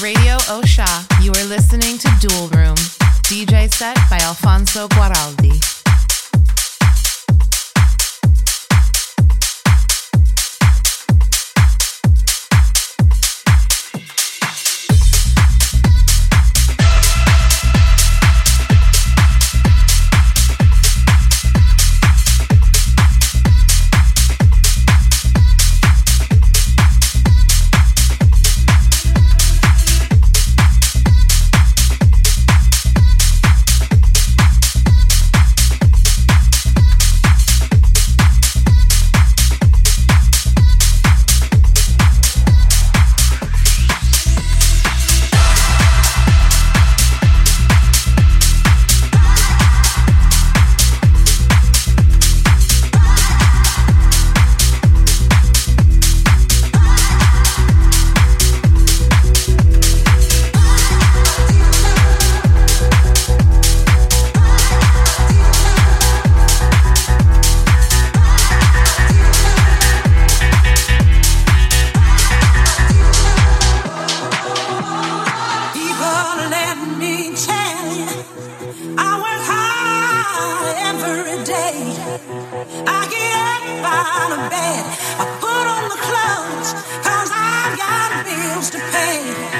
Radio Osha, you are listening to Dual Room, DJ set by Alfonso Guaraldi.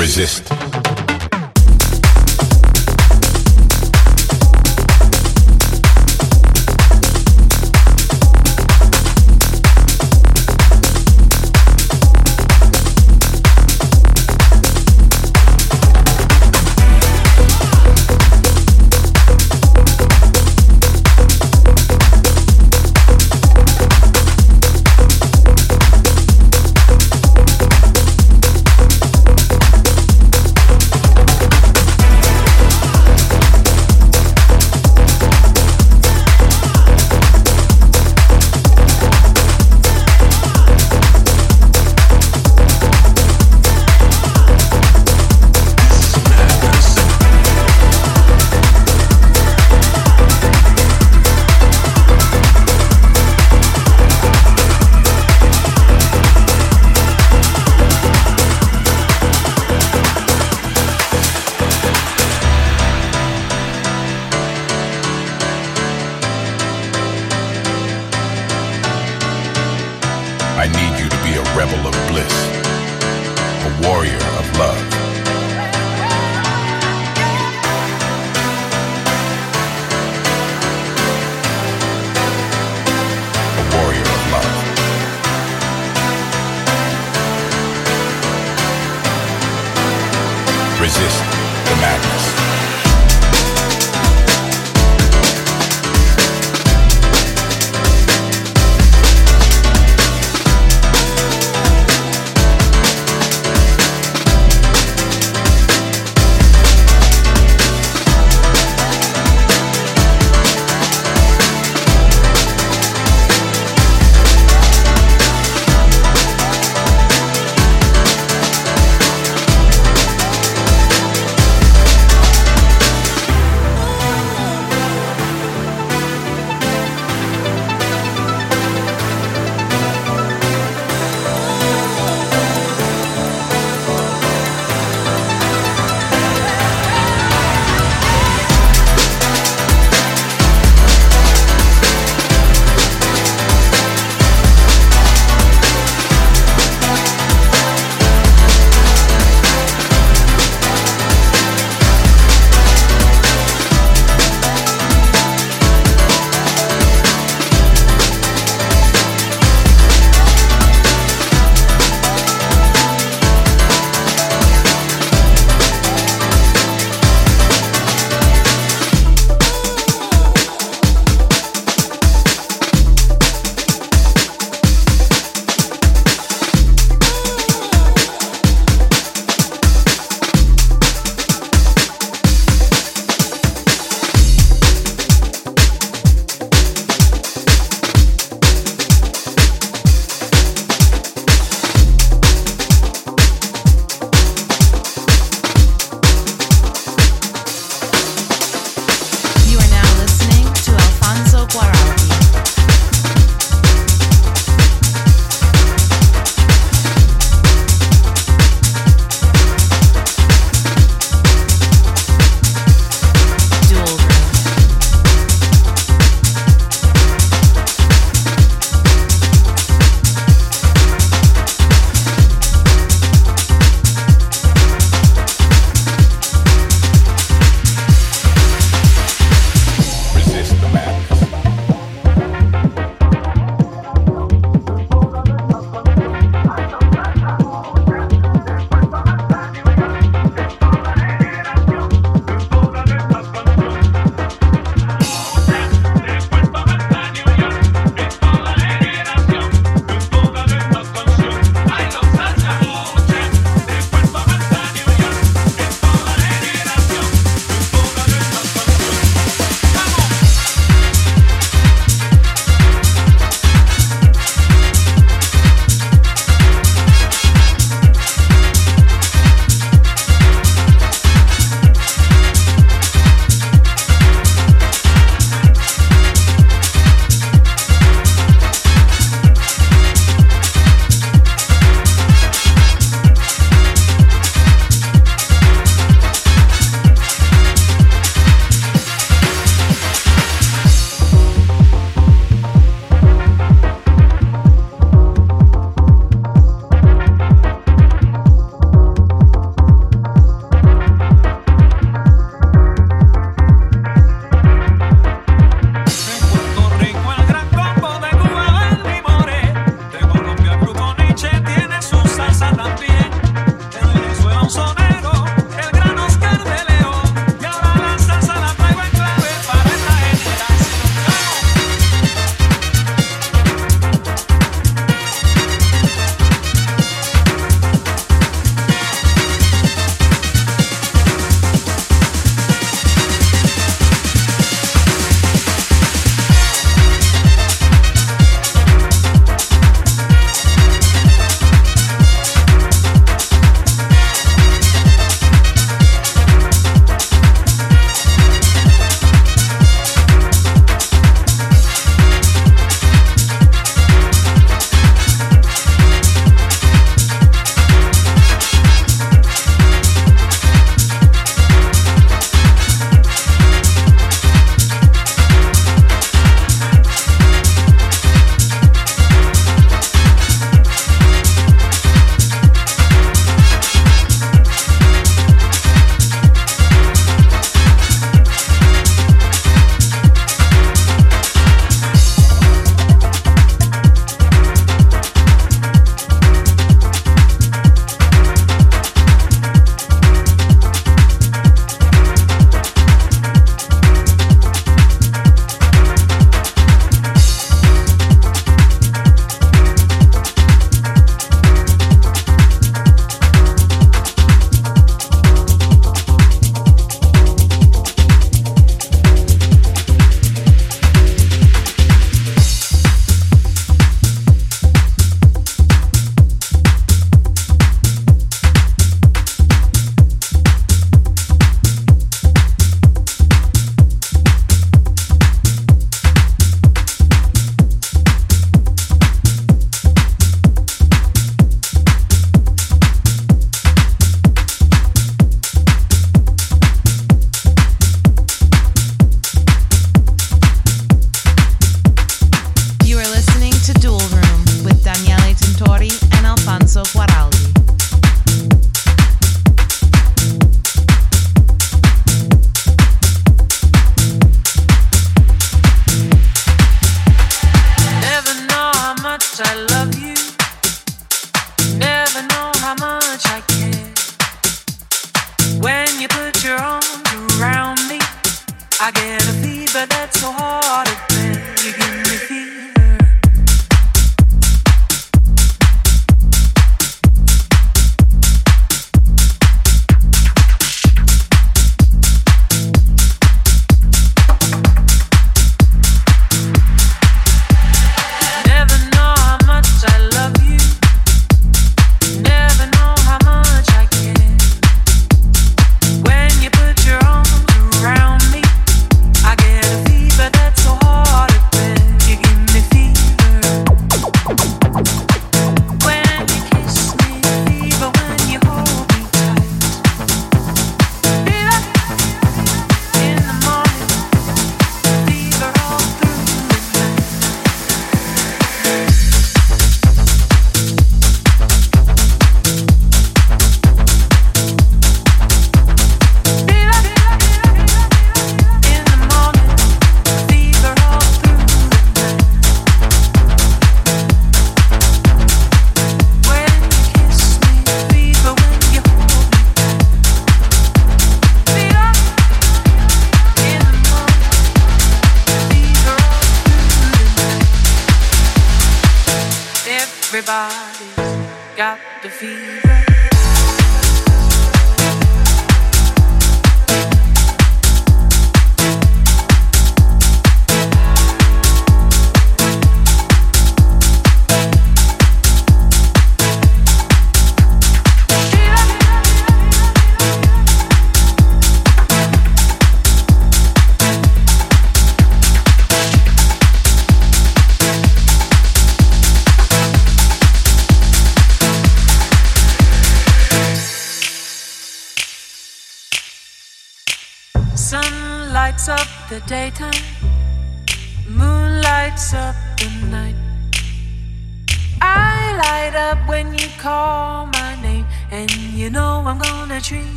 resist.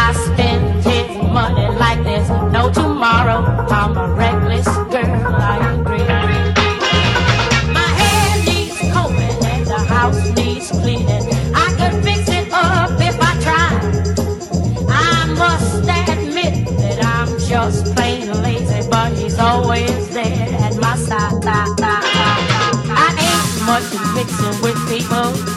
I ain't with people.